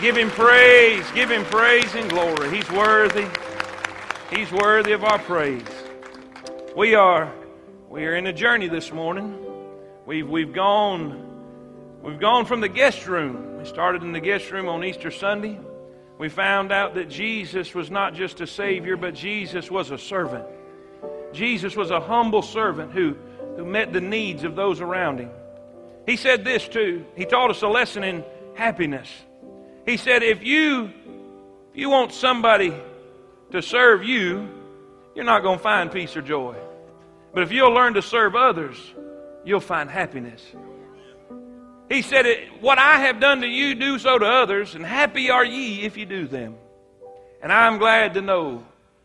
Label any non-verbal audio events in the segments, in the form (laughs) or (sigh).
Give him praise. Give him praise and glory. He's worthy. He's worthy of our praise. We are we are in a journey this morning. We've we've gone we've gone from the guest room. We started in the guest room on Easter Sunday. We found out that Jesus was not just a savior, but Jesus was a servant. Jesus was a humble servant who, who met the needs of those around him. He said this too. He taught us a lesson in happiness. He said, if you, if you want somebody to serve you, you're not going to find peace or joy. But if you'll learn to serve others, you'll find happiness. He said, What I have done to you, do so to others, and happy are ye if you do them. And I'm glad to know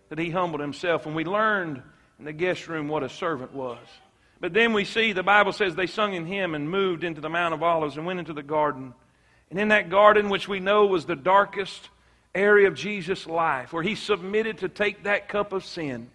that he humbled himself, and we learned in the guest room what a servant was. But then we see the Bible says they sung in hymn and moved into the Mount of Olives and went into the garden. And in that garden, which we know was the darkest area of Jesus' life, where he submitted to take that cup of sin,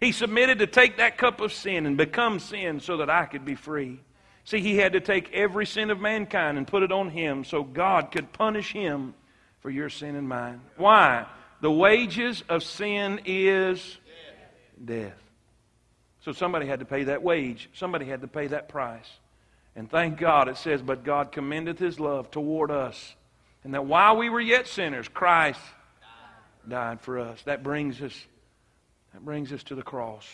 he submitted to take that cup of sin and become sin so that I could be free. See, he had to take every sin of mankind and put it on him so God could punish him for your sin and mine. Why? The wages of sin is death. So somebody had to pay that wage, somebody had to pay that price. And thank God it says, But God commendeth his love toward us. And that while we were yet sinners, Christ died for us. That brings us, that brings us to the cross.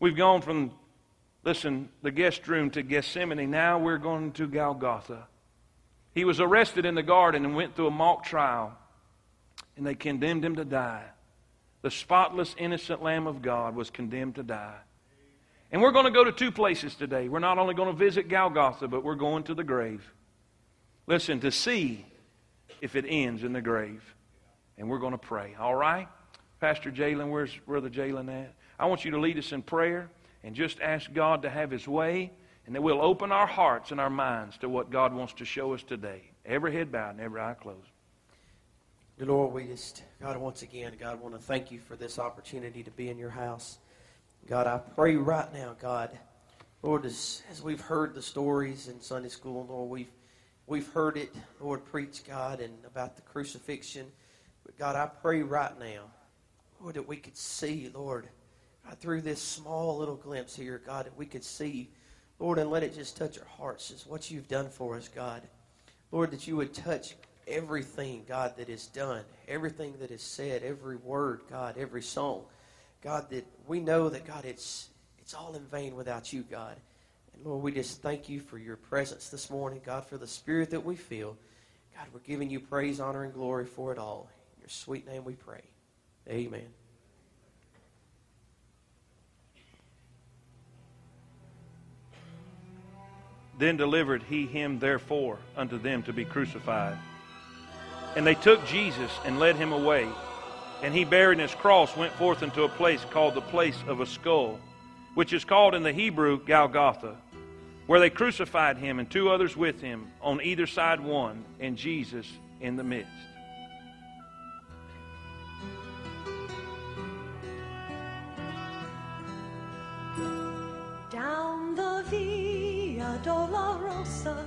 We've gone from, listen, the guest room to Gethsemane. Now we're going to Golgotha. He was arrested in the garden and went through a mock trial, and they condemned him to die. The spotless, innocent Lamb of God was condemned to die. And we're going to go to two places today. We're not only going to visit Golgotha, but we're going to the grave. Listen, to see if it ends in the grave. And we're going to pray. All right? Pastor Jalen, where's Brother Jalen at? I want you to lead us in prayer and just ask God to have His way, and that we'll open our hearts and our minds to what God wants to show us today. Every head bowed and every eye closed. Dear Lord, we just, God, once again, God, I want to thank you for this opportunity to be in your house. God, I pray right now, God, Lord, as, as we've heard the stories in Sunday school, Lord, we've, we've heard it, Lord, preach, God, and about the crucifixion. But God, I pray right now, Lord, that we could see, Lord, God, through this small little glimpse here, God, that we could see, Lord, and let it just touch our hearts, just what you've done for us, God. Lord, that you would touch everything, God, that is done, everything that is said, every word, God, every song. God, that we know that, God, it's, it's all in vain without you, God. And Lord, we just thank you for your presence this morning, God, for the spirit that we feel. God, we're giving you praise, honor, and glory for it all. In your sweet name we pray. Amen. Then delivered he him therefore unto them to be crucified. And they took Jesus and led him away. And he, bearing his cross, went forth into a place called the place of a skull, which is called in the Hebrew Golgotha, where they crucified him and two others with him, on either side one, and Jesus in the midst. Down the Via Dolorosa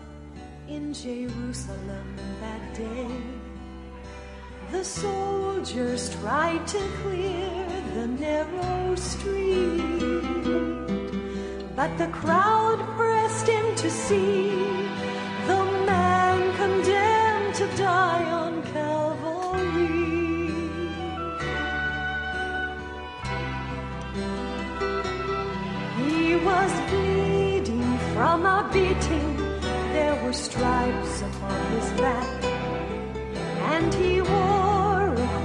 in Jerusalem that day. The soldiers tried to clear the narrow street, but the crowd pressed in to see the man condemned to die on Calvary. He was bleeding from a beating, there were stripes upon his back, and he wore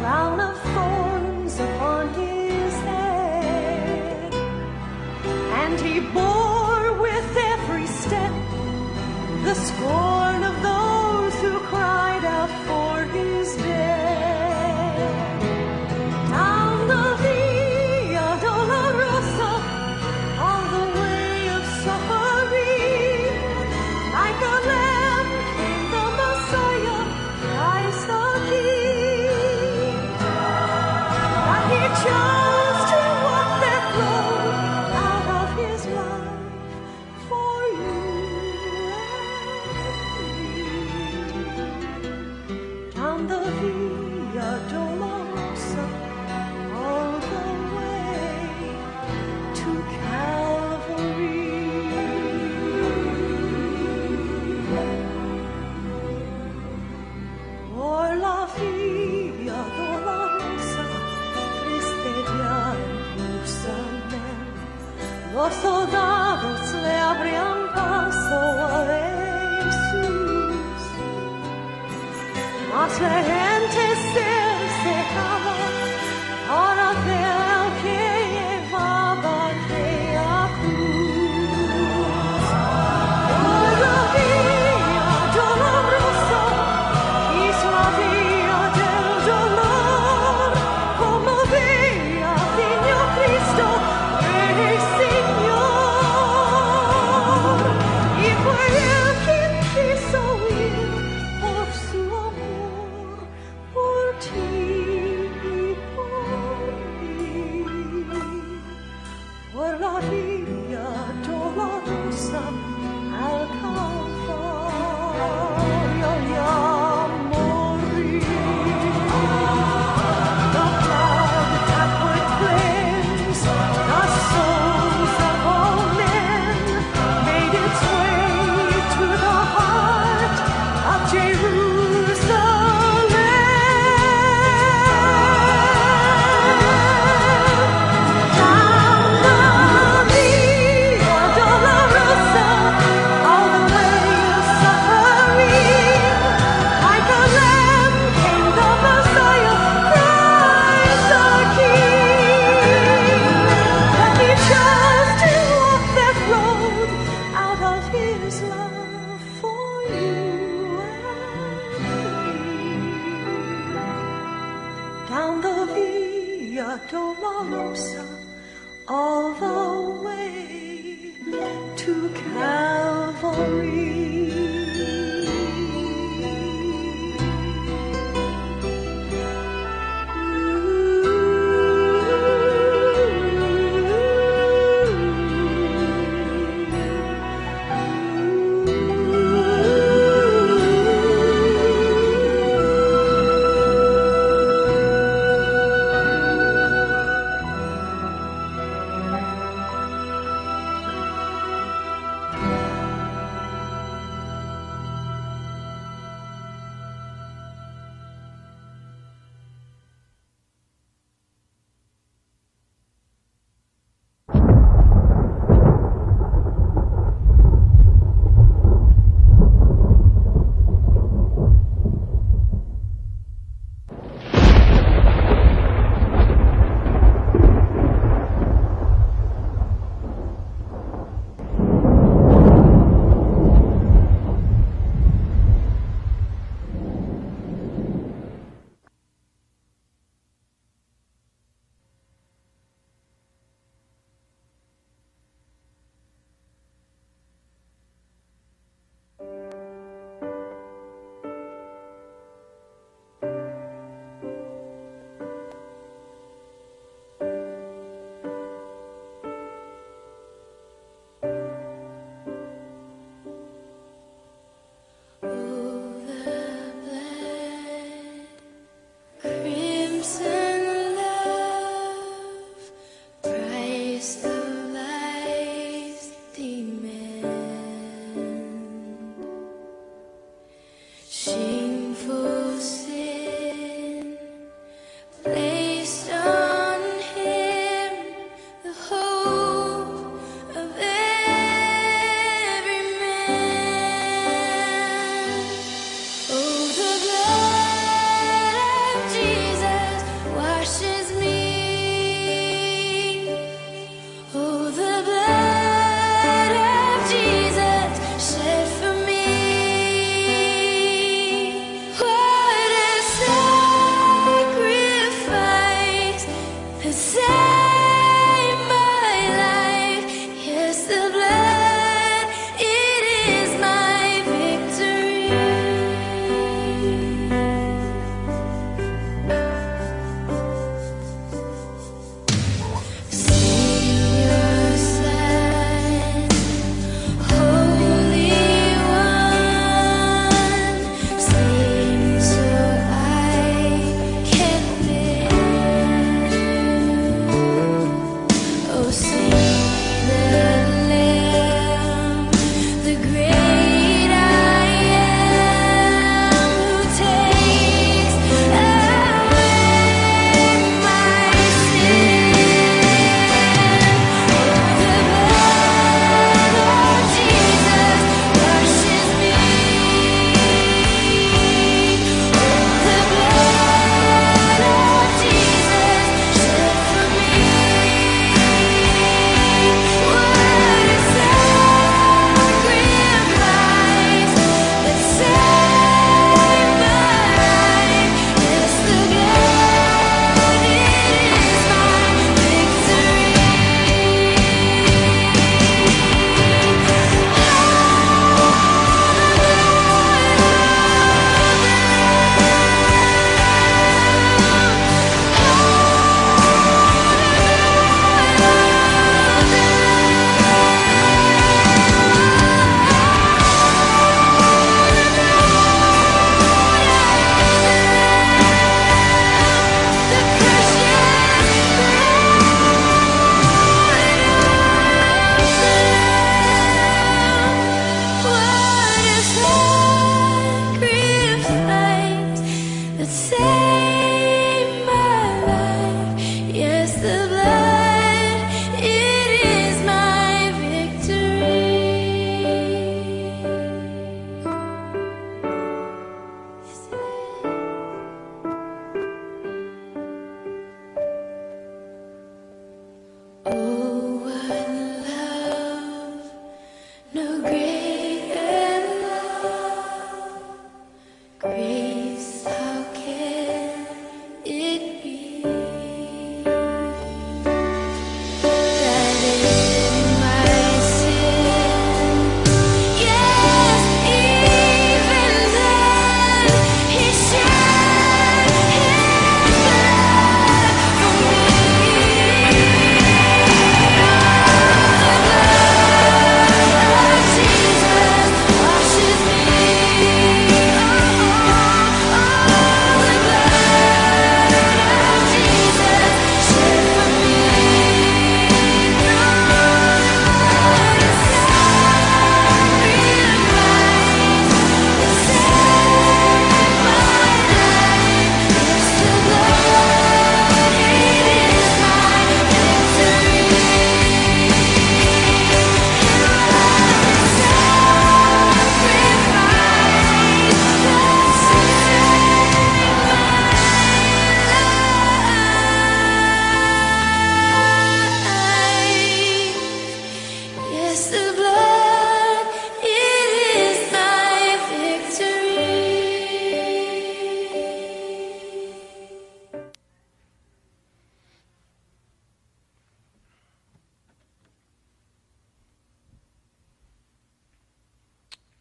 crown of thorns upon his head. And he bore with every step the scorn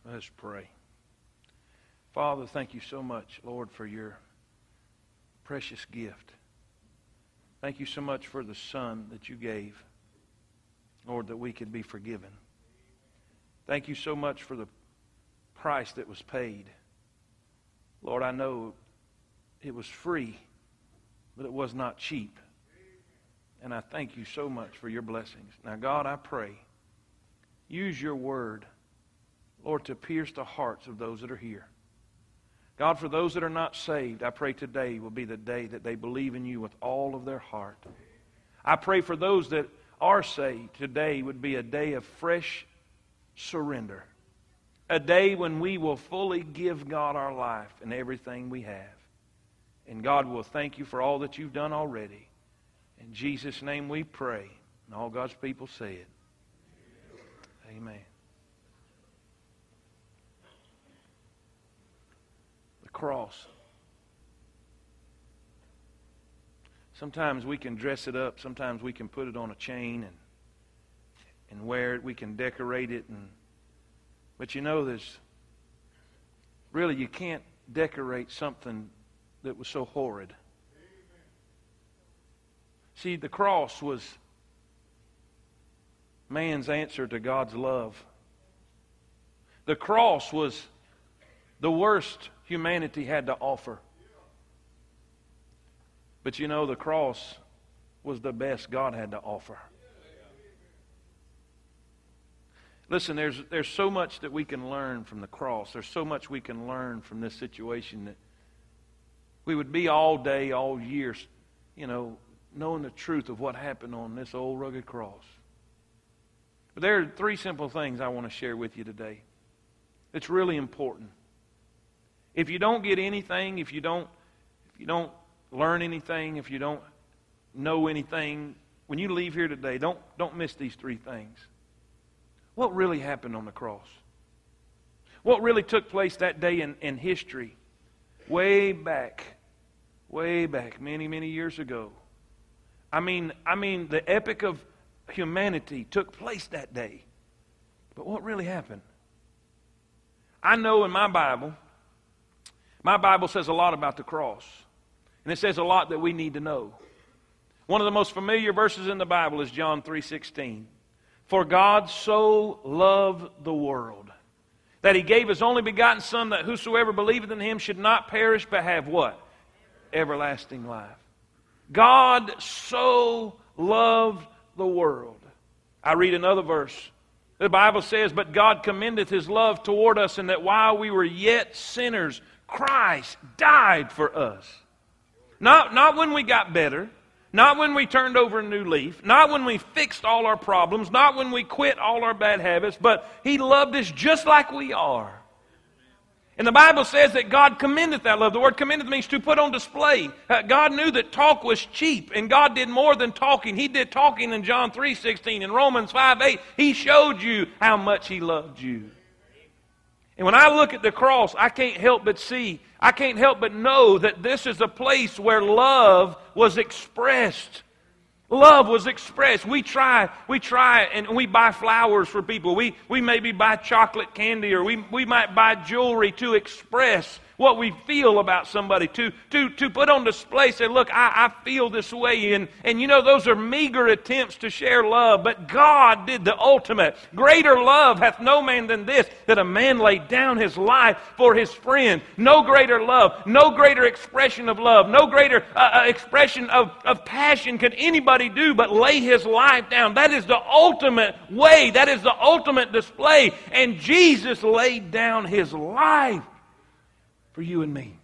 Let us pray. Father, thank you so much, Lord, for your precious gift. Thank you so much for the Son that you gave, Lord, that we could be forgiven. Thank you so much for the price that was paid. Lord, I know it was free, but it was not cheap. And I thank you so much for your blessings. Now, God, I pray, use your word, Lord, to pierce the hearts of those that are here. God, for those that are not saved, I pray today will be the day that they believe in you with all of their heart. I pray for those that are saved, today would be a day of fresh surrender. A day when we will fully give God our life and everything we have. And God will thank you for all that you've done already. In Jesus' name we pray. And all God's people say it. Amen. Cross. Sometimes we can dress it up. Sometimes we can put it on a chain and, and wear it. We can decorate it. And, but you know, there's really, you can't decorate something that was so horrid. See, the cross was man's answer to God's love. The cross was the worst humanity had to offer. But you know, the cross was the best God had to offer. Listen, there's, there's so much that we can learn from the cross. There's so much we can learn from this situation that we would be all day, all year, you know, knowing the truth of what happened on this old rugged cross. But there are three simple things I want to share with you today. It's really important. If you don't get anything, if you don't, if you don't learn anything, if you don't know anything, when you leave here today, don't, don't miss these three things. What really happened on the cross? What really took place that day in, in history? Way back, way back, many, many years ago. I mean, I mean, the epic of humanity took place that day. But what really happened? I know in my Bible, my Bible says a lot about the cross. And it says a lot that we need to know. One of the most familiar verses in the Bible is John 3:16. For God so loved the world that he gave his only begotten son that whosoever believeth in him should not perish but have what? Everlasting life. God so loved the world. I read another verse. The Bible says, But God commendeth his love toward us, and that while we were yet sinners, Christ died for us. Not, not when we got better, not when we turned over a new leaf, not when we fixed all our problems, not when we quit all our bad habits, but He loved us just like we are. And the Bible says that God commendeth that love. The word commendeth means to put on display. Uh, God knew that talk was cheap, and God did more than talking. He did talking in John 3.16. In Romans 5, 8, He showed you how much He loved you. And when I look at the cross, I can't help but see, I can't help but know that this is a place where love was expressed. Love was expressed. We try, we try and we buy flowers for people. We, we maybe buy chocolate candy or we, we might buy jewelry to express what we feel about somebody, to, to, to put on display, say, look, I, I feel this way. And, and you know, those are meager attempts to share love, but God did the ultimate. Greater love hath no man than this, that a man laid down his life for his friend. No greater love, no greater expression of love, no greater uh, uh expression of, of passion could anybody do but lay his life down. That is the ultimate way, that is the ultimate display. And Jesus laid down his life for you and me.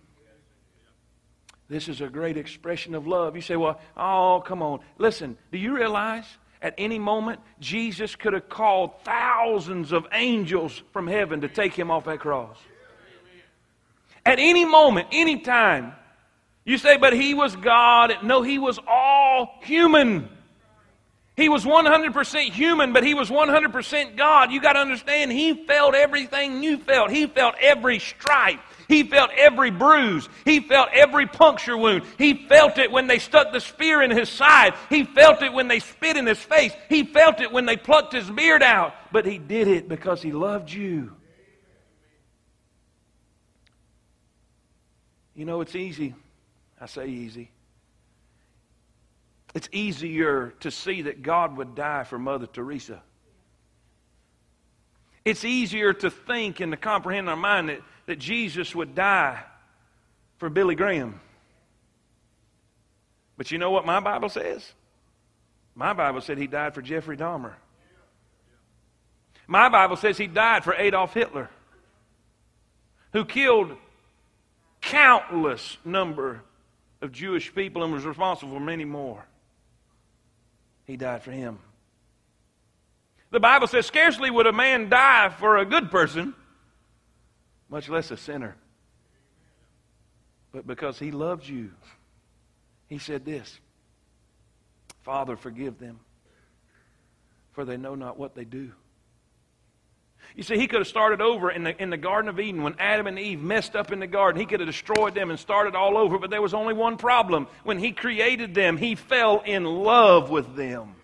This is a great expression of love. You say, well, oh, come on. Listen, do you realize at any moment Jesus could have called thousands of angels from heaven to take him off that cross? At any moment, any time. You say, but he was God. No, he was all human. He was 100% human, but he was 100% God. You got to understand, he felt everything you felt. He felt every stripe. He felt every bruise. He felt every puncture wound. He felt it when they stuck the spear in his side. He felt it when they spit in his face. He felt it when they plucked his beard out. But he did it because he loved you. You know, it's easy. I say easy. It's easier to see that God would die for Mother Teresa. It's easier to think and to comprehend in our mind that that Jesus would die for Billy Graham. But you know what my Bible says? My Bible said he died for Jeffrey Dahmer. My Bible says he died for Adolf Hitler, who killed countless number of Jewish people and was responsible for many more. He died for him. The Bible says, scarcely would a man die for a good person, much less a sinner. But because he loved you, he said this Father, forgive them, for they know not what they do. You see, he could have started over in the, in the Garden of Eden when Adam and Eve messed up in the garden. He could have destroyed them and started all over, but there was only one problem. When he created them, he fell in love with them.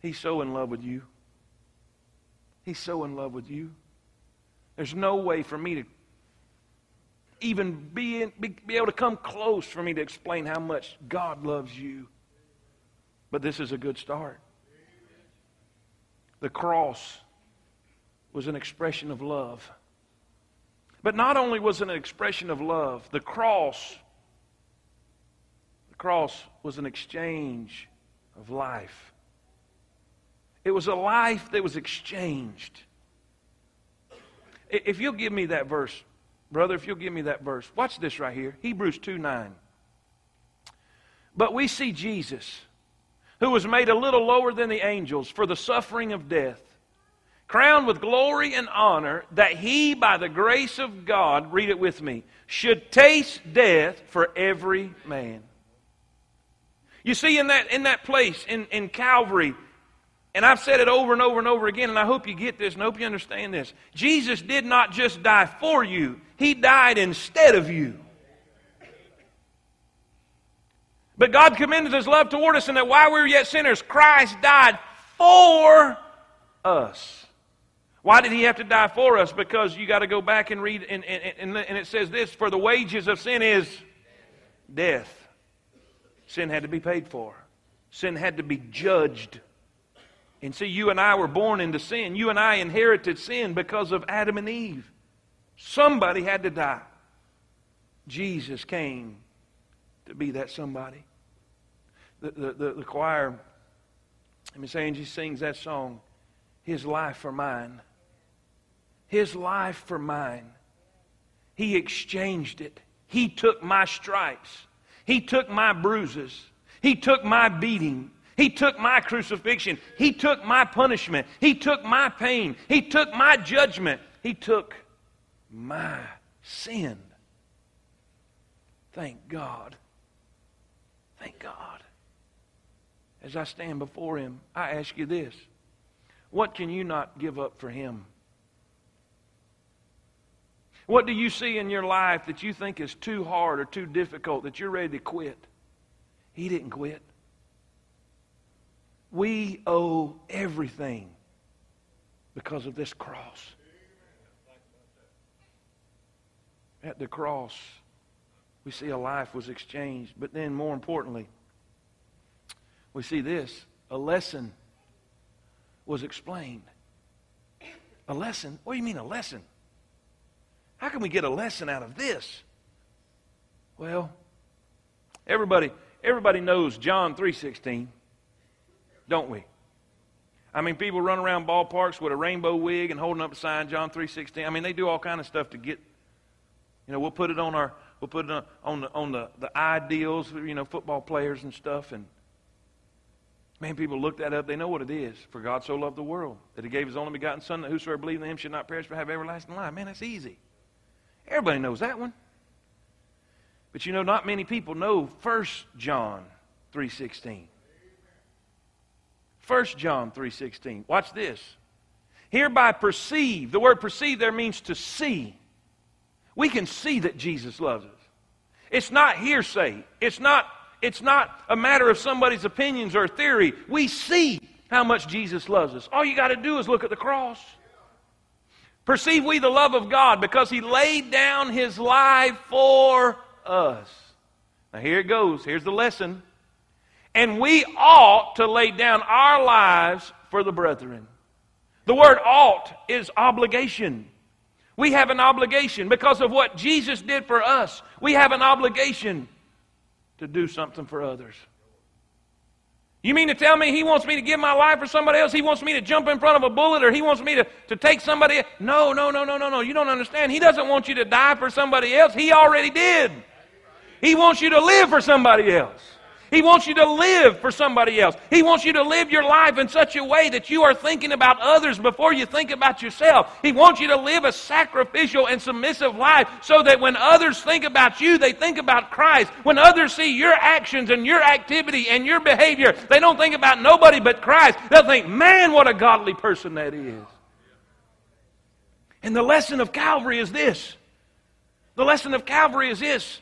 He's so in love with you. He's so in love with you. There's no way for me to even be, in, be, be able to come close for me to explain how much God loves you. But this is a good start. The cross was an expression of love. But not only was it an expression of love, the cross the cross was an exchange of life. It was a life that was exchanged. If you'll give me that verse, brother, if you'll give me that verse. Watch this right here. Hebrews 2 9. But we see Jesus who was made a little lower than the angels for the suffering of death, crowned with glory and honor, that he, by the grace of God, read it with me, should taste death for every man. You see, in that, in that place, in, in Calvary, and I've said it over and over and over again, and I hope you get this and I hope you understand this. Jesus did not just die for you, He died instead of you. But God commended his love toward us, and that while we were yet sinners, Christ died for us. Why did he have to die for us? Because you got to go back and read, and, and, and, it says this For the wages of sin is death. Sin had to be paid for, sin had to be judged. And see, you and I were born into sin. You and I inherited sin because of Adam and Eve. Somebody had to die. Jesus came to be that somebody the, the, the, choir, Miss Angie sings that song, His Life for Mine. His life for mine. He exchanged it. He took my stripes. He took my bruises. He took my beating. He took my crucifixion. He took my punishment. He took my pain. He took my judgment. He took my sin. Thank God. Thank God as I stand before Him, I ask you this What can you not give up for Him? What do you see in your life that you think is too hard or too difficult that you're ready to quit? He didn't quit. We owe everything because of this cross. At the cross, we see a life was exchanged, but then more importantly, we see this a lesson was explained. A lesson? What do you mean a lesson? How can we get a lesson out of this? Well, everybody everybody knows John 3:16, don't we? I mean, people run around ballparks with a rainbow wig and holding up a sign, John 3:16. I mean, they do all kind of stuff to get you know, we'll put it on our we'll put it on, on the on the, the ideals, you know, football players and stuff and Man, people look that up. They know what it is. For God so loved the world that he gave his only begotten Son that whosoever believes in him should not perish but have everlasting life. Man, that's easy. Everybody knows that one. But you know, not many people know 1 John 3.16. 1 John 3.16. Watch this. Hereby perceive. The word perceive there means to see. We can see that Jesus loves us. It's not hearsay. It's not it's not a matter of somebody's opinions or theory. We see how much Jesus loves us. All you got to do is look at the cross. Perceive we the love of God because he laid down his life for us. Now, here it goes. Here's the lesson. And we ought to lay down our lives for the brethren. The word ought is obligation. We have an obligation because of what Jesus did for us. We have an obligation to do something for others. You mean to tell me he wants me to give my life for somebody else? He wants me to jump in front of a bullet or he wants me to, to take somebody? No, no, no, no, no, no. You don't understand. He doesn't want you to die for somebody else. He already did. He wants you to live for somebody else. He wants you to live for somebody else. He wants you to live your life in such a way that you are thinking about others before you think about yourself. He wants you to live a sacrificial and submissive life so that when others think about you, they think about Christ. When others see your actions and your activity and your behavior, they don't think about nobody but Christ. They'll think, man, what a godly person that is. And the lesson of Calvary is this. The lesson of Calvary is this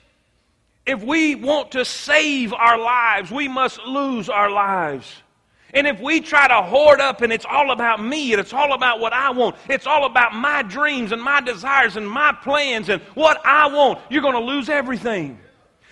if we want to save our lives, we must lose our lives. And if we try to hoard up and it's all about me and it's all about what I want, it's all about my dreams and my desires and my plans and what I want, you're going to lose everything.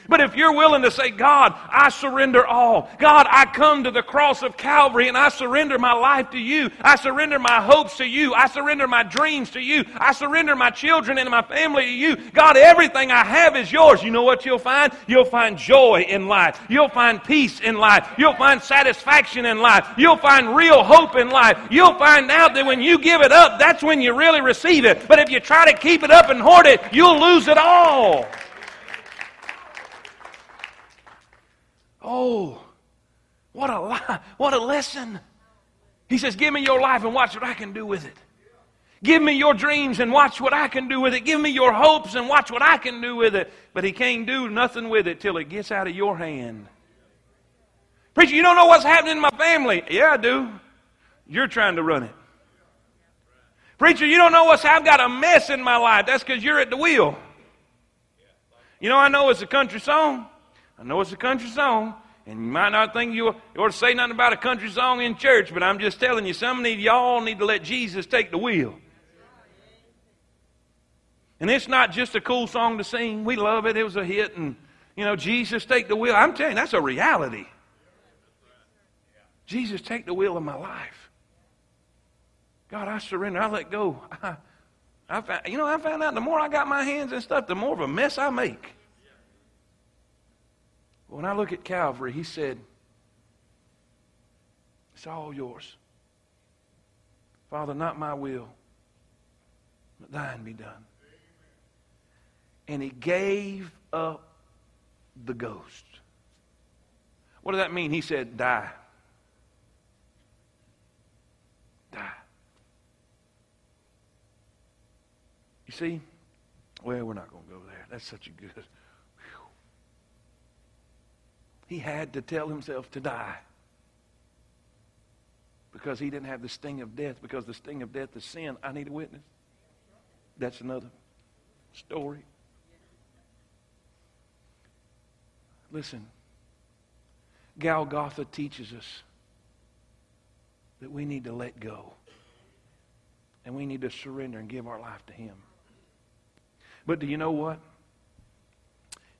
But if you're willing to say, God, I surrender all. God, I come to the cross of Calvary and I surrender my life to you. I surrender my hopes to you. I surrender my dreams to you. I surrender my children and my family to you. God, everything I have is yours. You know what you'll find? You'll find joy in life. You'll find peace in life. You'll find satisfaction in life. You'll find real hope in life. You'll find out that when you give it up, that's when you really receive it. But if you try to keep it up and hoard it, you'll lose it all. Oh, what a lie. What a lesson. He says, Give me your life and watch what I can do with it. Give me your dreams and watch what I can do with it. Give me your hopes and watch what I can do with it. But he can't do nothing with it till it gets out of your hand. Preacher, you don't know what's happening in my family. Yeah, I do. You're trying to run it. Preacher, you don't know what's I've got a mess in my life. That's because you're at the wheel. You know, I know it's a country song. I know it's a country song, and you might not think you ought to say nothing about a country song in church, but I'm just telling you, some of y'all need to let Jesus take the wheel. And it's not just a cool song to sing. We love it. It was a hit, and you know, Jesus take the wheel. I'm telling you, that's a reality. Jesus, take the wheel of my life. God, I surrender. I let go. (laughs) I, I found, you know, I found out the more I got my hands and stuff, the more of a mess I make. When I look at Calvary, he said, It's all yours. Father, not my will, but thine be done. And he gave up the ghost. What does that mean? He said, Die. Die. You see? Well, we're not going to go there. That's such a good. He had to tell himself to die because he didn't have the sting of death, because the sting of death is sin. I need a witness. That's another story. Listen, Golgotha teaches us that we need to let go and we need to surrender and give our life to Him. But do you know what?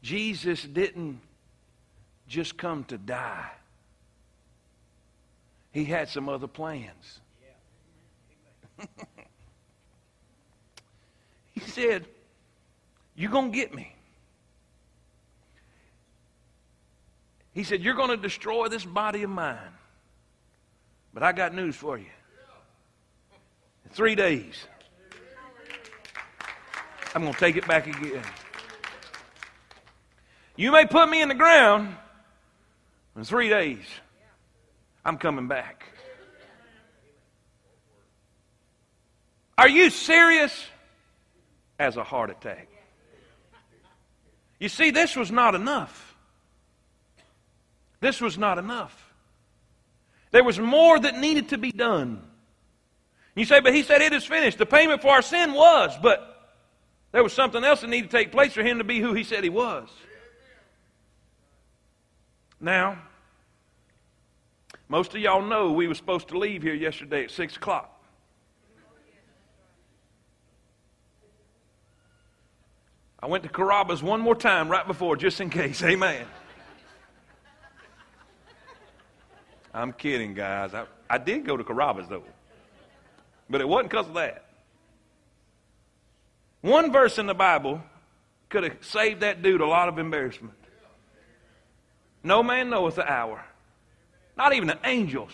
Jesus didn't just come to die. He had some other plans. (laughs) he said, You're going to get me. He said, You're going to destroy this body of mine. But I got news for you. In three days, I'm going to take it back again. You may put me in the ground, in three days, I'm coming back. Are you serious? As a heart attack. You see, this was not enough. This was not enough. There was more that needed to be done. You say, but he said it is finished. The payment for our sin was, but there was something else that needed to take place for him to be who he said he was. Now, most of y'all know we were supposed to leave here yesterday at 6 o'clock. I went to Carrabba's one more time right before, just in case. (laughs) Amen. I'm kidding, guys. I, I did go to Carrabba's, though. But it wasn't because of that. One verse in the Bible could have saved that dude a lot of embarrassment. No man knoweth the hour, not even the angels,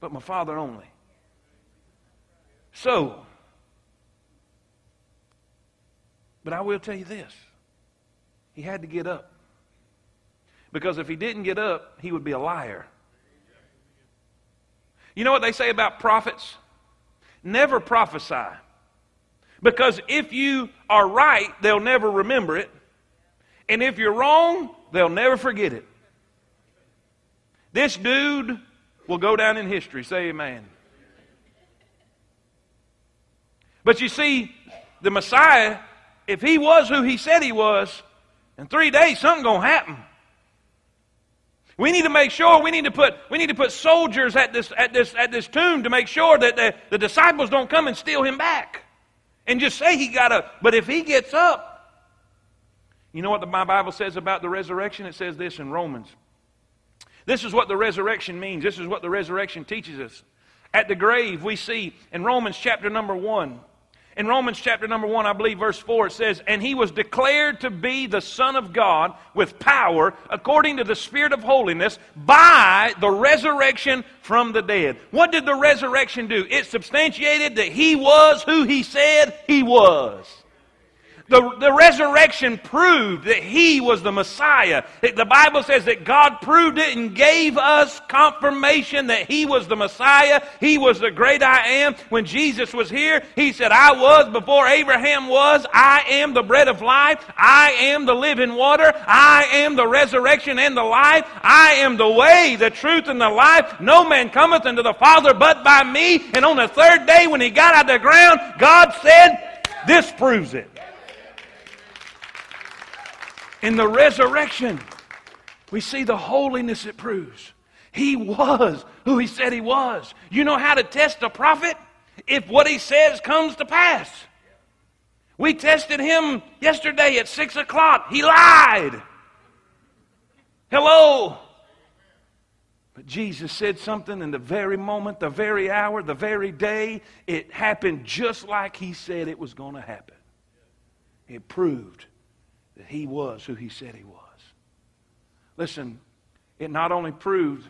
but my Father only. So, but I will tell you this he had to get up. Because if he didn't get up, he would be a liar. You know what they say about prophets? Never prophesy. Because if you are right, they'll never remember it. And if you're wrong, they'll never forget it. This dude will go down in history. Say amen. But you see, the Messiah, if he was who he said he was, in three days something's to happen. We need to make sure we need to put we need to put soldiers at this at this at this tomb to make sure that the, the disciples don't come and steal him back and just say he got up. But if he gets up, you know what the, my Bible says about the resurrection? It says this in Romans. This is what the resurrection means. This is what the resurrection teaches us. At the grave, we see in Romans chapter number 1. In Romans chapter number 1, I believe verse 4, it says, And he was declared to be the Son of God with power according to the Spirit of holiness by the resurrection from the dead. What did the resurrection do? It substantiated that he was who he said he was. The, the resurrection proved that he was the Messiah. The Bible says that God proved it and gave us confirmation that he was the Messiah. He was the great I am. When Jesus was here, he said, I was before Abraham was. I am the bread of life. I am the living water. I am the resurrection and the life. I am the way, the truth, and the life. No man cometh unto the Father but by me. And on the third day, when he got out of the ground, God said, This proves it in the resurrection, we see the holiness it proves. He was who he said he was. You know how to test a prophet? If what he says comes to pass. We tested him yesterday at 6 o'clock. He lied. Hello. But Jesus said something in the very moment, the very hour, the very day. It happened just like he said it was going to happen. It proved that he was who he said he was. Listen, it not only proved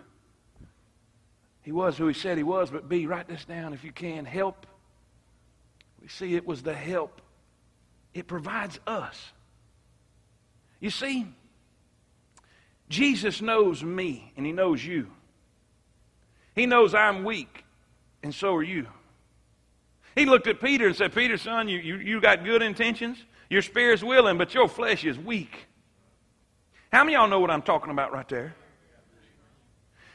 he was who he said he was, but B, write this down if you can. Help. We see it was the help. It provides us. You see, Jesus knows me and he knows you. He knows I'm weak, and so are you. He looked at Peter and said, Peter, son, you, you, you got good intentions. Your spirit's willing, but your flesh is weak. How many of y'all know what I'm talking about right there?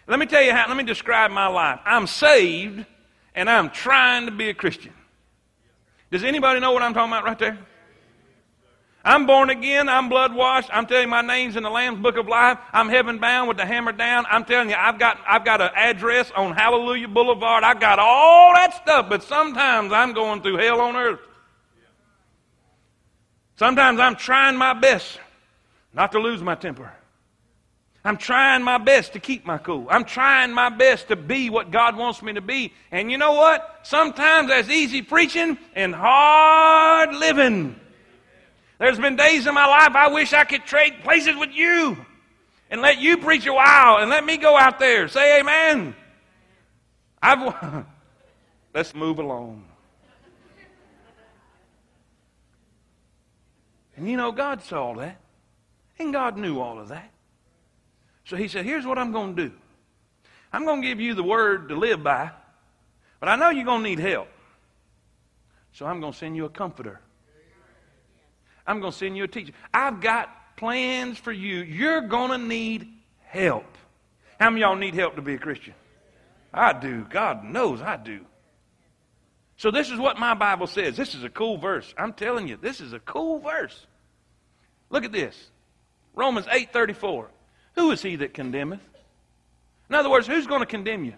Let me tell you how, let me describe my life. I'm saved and I'm trying to be a Christian. Does anybody know what I'm talking about right there? I'm born again. I'm blood washed. I'm telling you, my name's in the Lamb's Book of Life. I'm heaven bound with the hammer down. I'm telling you, I've got, I've got an address on Hallelujah Boulevard. I've got all that stuff, but sometimes I'm going through hell on earth. Sometimes I'm trying my best not to lose my temper. I'm trying my best to keep my cool. I'm trying my best to be what God wants me to be. And you know what? Sometimes that's easy preaching and hard living. There's been days in my life I wish I could trade places with you and let you preach a while and let me go out there. Say amen. I've, (laughs) let's move along. And you know, God saw that. And God knew all of that. So he said, Here's what I'm going to do I'm going to give you the word to live by, but I know you're going to need help. So I'm going to send you a comforter. I'm going to send you a teacher. I've got plans for you. You're going to need help. How many y'all need help to be a Christian? I do. God knows I do. So this is what my Bible says. This is a cool verse. I'm telling you, this is a cool verse. Look at this. Romans 8:34. Who is he that condemneth? In other words, who's going to condemn you?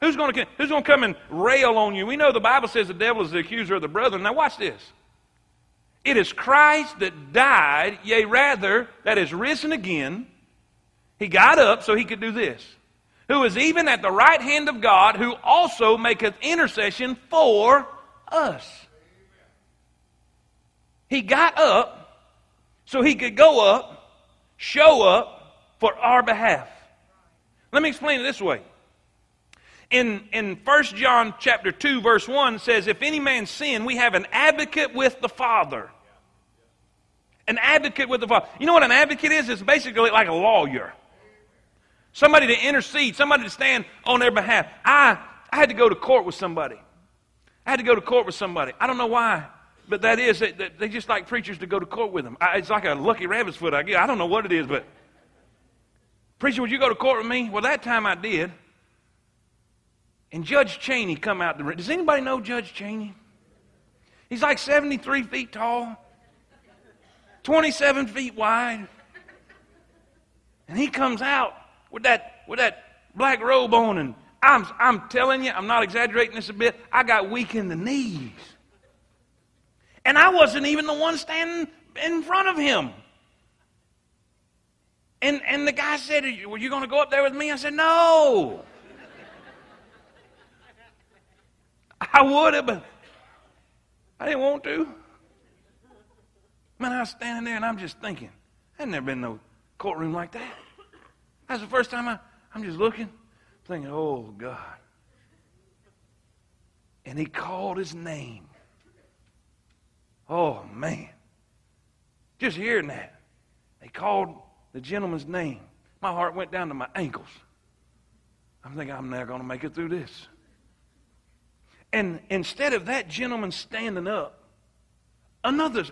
Who's going to who's going to come and rail on you? We know the Bible says the devil is the accuser of the brethren. Now watch this. It is Christ that died, yea, rather, that is risen again. He got up so he could do this. Who is even at the right hand of God, who also maketh intercession for us. He got up so he could go up, show up for our behalf. Let me explain it this way. In, in 1 John chapter 2, verse 1 says, If any man sin, we have an advocate with the Father. An advocate with the Father. You know what an advocate is? It's basically like a lawyer. Somebody to intercede, somebody to stand on their behalf. I, I had to go to court with somebody. I had to go to court with somebody. I don't know why, but that is, they, they just like preachers to go to court with them. I, it's like a lucky rabbit's foot, I guess. I don't know what it is, but preacher, would you go to court with me? Well, that time I did. And Judge Cheney come out the room. Does anybody know Judge Cheney? He's like 73 feet tall, 27 feet wide. And he comes out with that, with that black robe on, and I'm, I'm telling you, I'm not exaggerating this a bit, I got weak in the knees. And I wasn't even the one standing in front of him. And, and the guy said, Were you going to go up there with me? I said, No. (laughs) I would have, but I didn't want to. Man, I was standing there and I'm just thinking, had never been no courtroom like that. That's the first time I, I'm just looking, thinking, oh God. And he called his name. Oh man. Just hearing that. They called the gentleman's name. My heart went down to my ankles. I'm thinking, I'm never going to make it through this. And instead of that gentleman standing up, another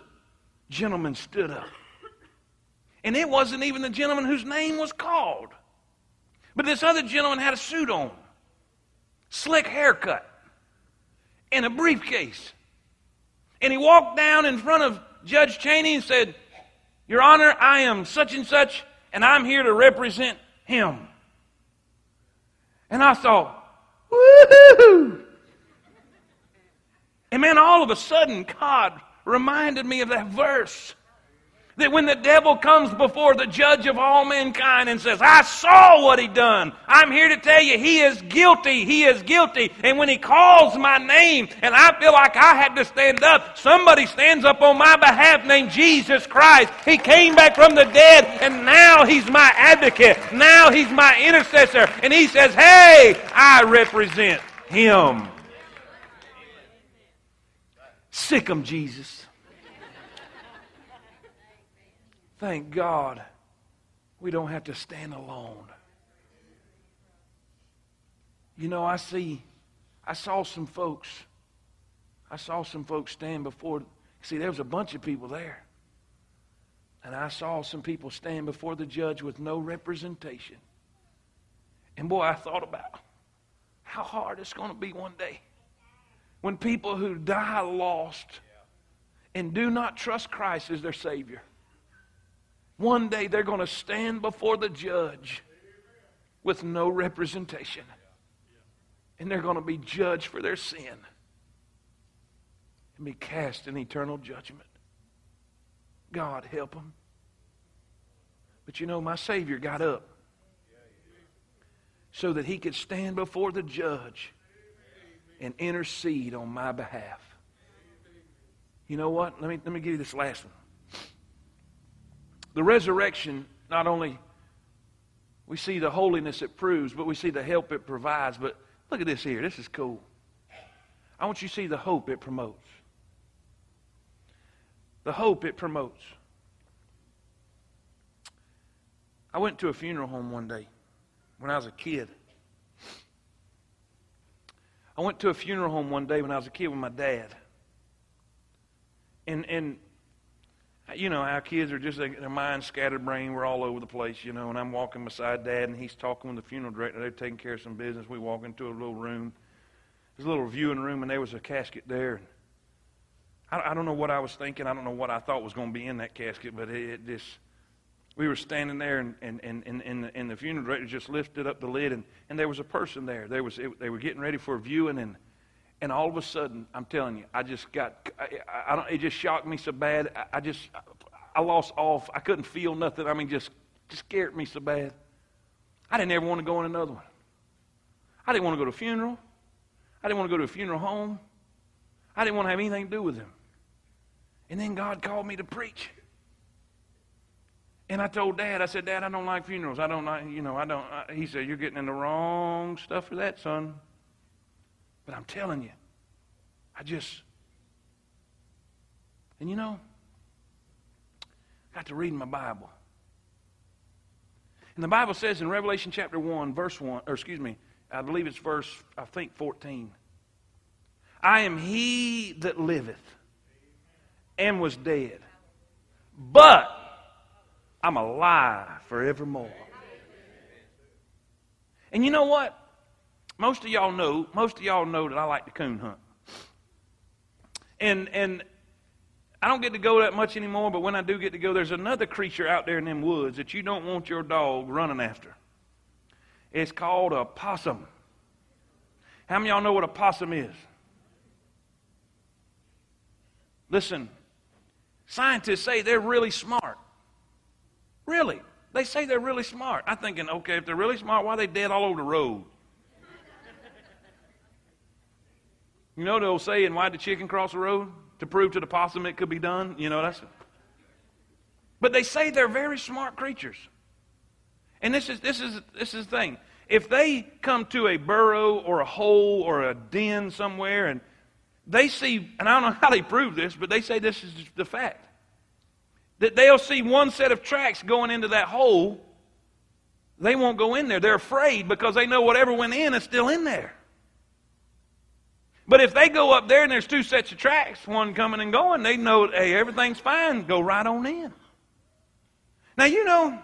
gentleman stood up. And it wasn't even the gentleman whose name was called. But this other gentleman had a suit on, slick haircut, and a briefcase. And he walked down in front of Judge Cheney and said, Your Honor, I am such and such, and I'm here to represent him. And I thought, woohoo! And man, all of a sudden, God reminded me of that verse. That when the devil comes before the judge of all mankind and says, I saw what he done. I'm here to tell you he is guilty. He is guilty. And when he calls my name and I feel like I had to stand up, somebody stands up on my behalf named Jesus Christ. He came back from the dead and now he's my advocate. Now he's my intercessor. And he says, Hey, I represent him. Sick him, Jesus. Thank God we don't have to stand alone. You know, I see, I saw some folks, I saw some folks stand before, see, there was a bunch of people there. And I saw some people stand before the judge with no representation. And boy, I thought about how hard it's going to be one day when people who die lost and do not trust Christ as their Savior, one day they're going to stand before the judge with no representation. And they're going to be judged for their sin and be cast in eternal judgment. God help them. But you know, my Savior got up so that he could stand before the judge and intercede on my behalf. You know what? Let me, let me give you this last one. The resurrection, not only we see the holiness it proves, but we see the help it provides. But look at this here. This is cool. I want you to see the hope it promotes. The hope it promotes. I went to a funeral home one day when I was a kid. I went to a funeral home one day when I was a kid with my dad. And, and you know, our kids are just, their minds scattered brain. We're all over the place, you know. And I'm walking beside dad, and he's talking with the funeral director. They're taking care of some business. We walk into a little room. There's a little viewing room, and there was a casket there. I, I don't know what I was thinking. I don't know what I thought was going to be in that casket, but it, it just we were standing there, and, and, and, and, and, the, and the funeral director just lifted up the lid, and, and there was a person there. There was, it, they were getting ready for a viewing, and, And all of a sudden, I'm telling you, I just got, I, I don't, it just shocked me so bad. I, I just, I lost off. I couldn't feel nothing. I mean, just, just scared me so bad. I didn't ever want to go in another one. I didn't want to go to a funeral. I didn't want to go to a funeral home. I didn't want to have anything to do with him. And then God called me to preach. And I told Dad, I said, Dad, I don't like funerals. I don't like, you know, I don't. I, he said, You're getting in the wrong stuff for that, son. But I'm telling you, I just, and you know, I got to read my Bible. And the Bible says in Revelation chapter 1, verse 1, or excuse me, I believe it's verse, I think 14. I am he that liveth and was dead. But I'm alive forevermore. And you know what? Most of y'all know, most of y'all know that I like to coon hunt. And and I don't get to go that much anymore, but when I do get to go, there's another creature out there in them woods that you don't want your dog running after. It's called a possum. How many of y'all know what a possum is? Listen, scientists say they're really smart. Really. They say they're really smart. I'm thinking, okay, if they're really smart, why are they dead all over the road? You know the old saying, why did the chicken cross the road? To prove to the possum it could be done. You know, that's. But they say they're very smart creatures. And this is, this is, this is the thing. If they come to a burrow or a hole or a den somewhere and they see, and I don't know (laughs) how they prove this, but they say this is the fact that they'll see one set of tracks going into that hole. They won't go in there. They're afraid because they know whatever went in is still in there. But if they go up there and there's two sets of tracks, one coming and going, they know, hey, everything's fine. Go right on in. Now, you know,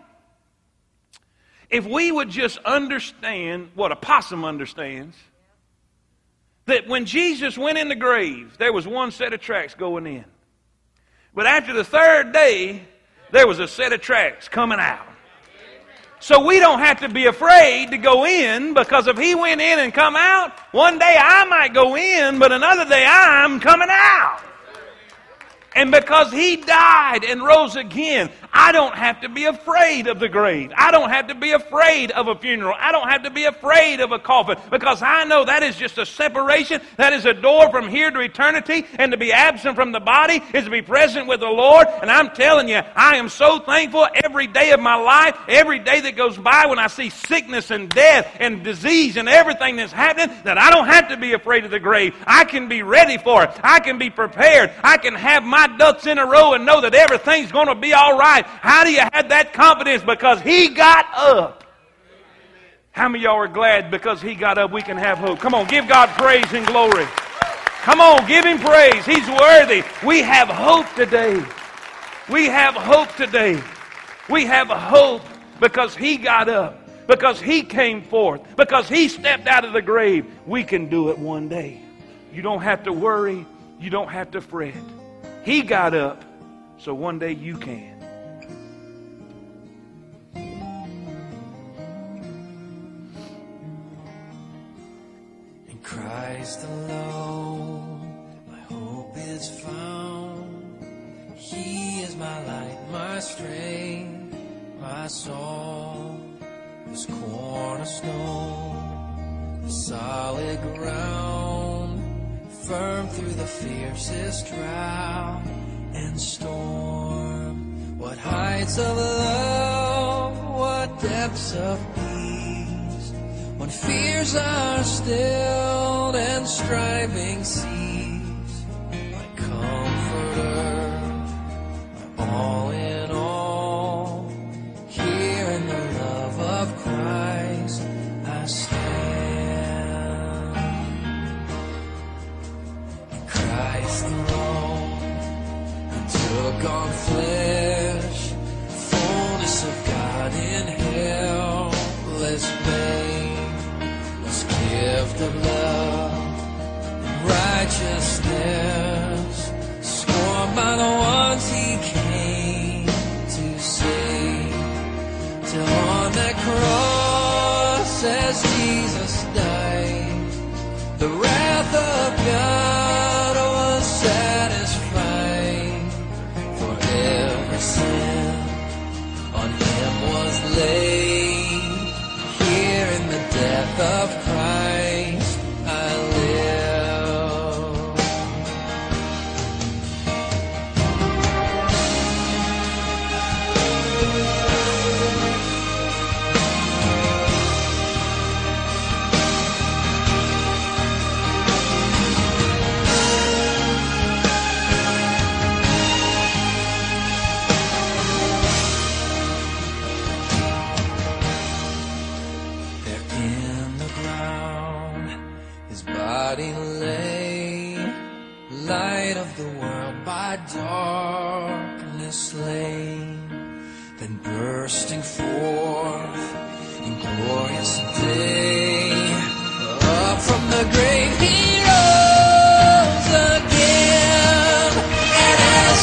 if we would just understand what a possum understands, that when Jesus went in the grave, there was one set of tracks going in. But after the third day, there was a set of tracks coming out. So we don't have to be afraid to go in because if he went in and come out, one day I might go in, but another day I'm coming out. And because he died and rose again, I don't have to be afraid of the grave. I don't have to be afraid of a funeral. I don't have to be afraid of a coffin because I know that is just a separation. That is a door from here to eternity. And to be absent from the body is to be present with the Lord. And I'm telling you, I am so thankful every day of my life, every day that goes by when I see sickness and death and disease and everything that's happening that I don't have to be afraid of the grave. I can be ready for it. I can be prepared. I can have my ducks in a row and know that everything's going to be all right. How do you have that confidence? Because he got up. How many of y'all are glad because he got up we can have hope? Come on, give God praise and glory. Come on, give him praise. He's worthy. We have hope today. We have hope today. We have hope because he got up, because he came forth, because he stepped out of the grave. We can do it one day. You don't have to worry. You don't have to fret. He got up, so one day you can. In Christ alone, my hope is found. He is my light, my strength, my song, His cornerstone, the solid ground, firm through the fiercest drought and storm. What heights of love, what depths of peace, when fears are stilled and striving cease, my comforter, my all in all, Alone, He took on flesh,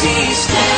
and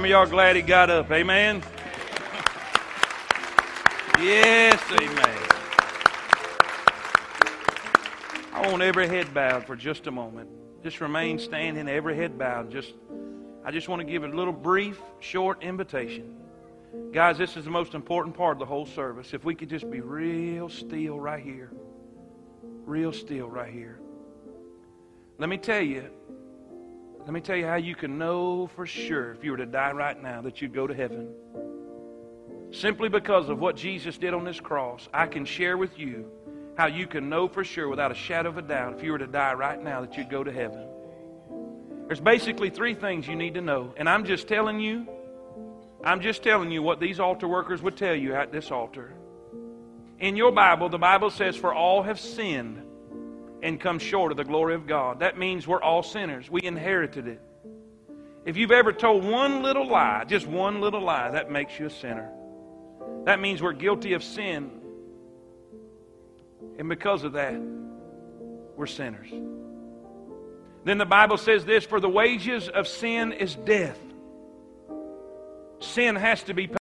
How many y'all glad he got up? Amen. Yes, amen. I want every head bowed for just a moment. Just remain standing, every head bowed. Just I just want to give a little brief, short invitation. Guys, this is the most important part of the whole service. If we could just be real still right here. Real still right here. Let me tell you, let me tell you how you can know for sure if you were to die right now that you'd go to heaven. Simply because of what Jesus did on this cross, I can share with you how you can know for sure without a shadow of a doubt if you were to die right now that you'd go to heaven. There's basically three things you need to know. And I'm just telling you, I'm just telling you what these altar workers would tell you at this altar. In your Bible, the Bible says, For all have sinned and come short of the glory of God. That means we're all sinners. We inherited it. If you've ever told one little lie, just one little lie, that makes you a sinner. That means we're guilty of sin. And because of that, we're sinners. Then the Bible says this For the wages of sin is death. Sin has to be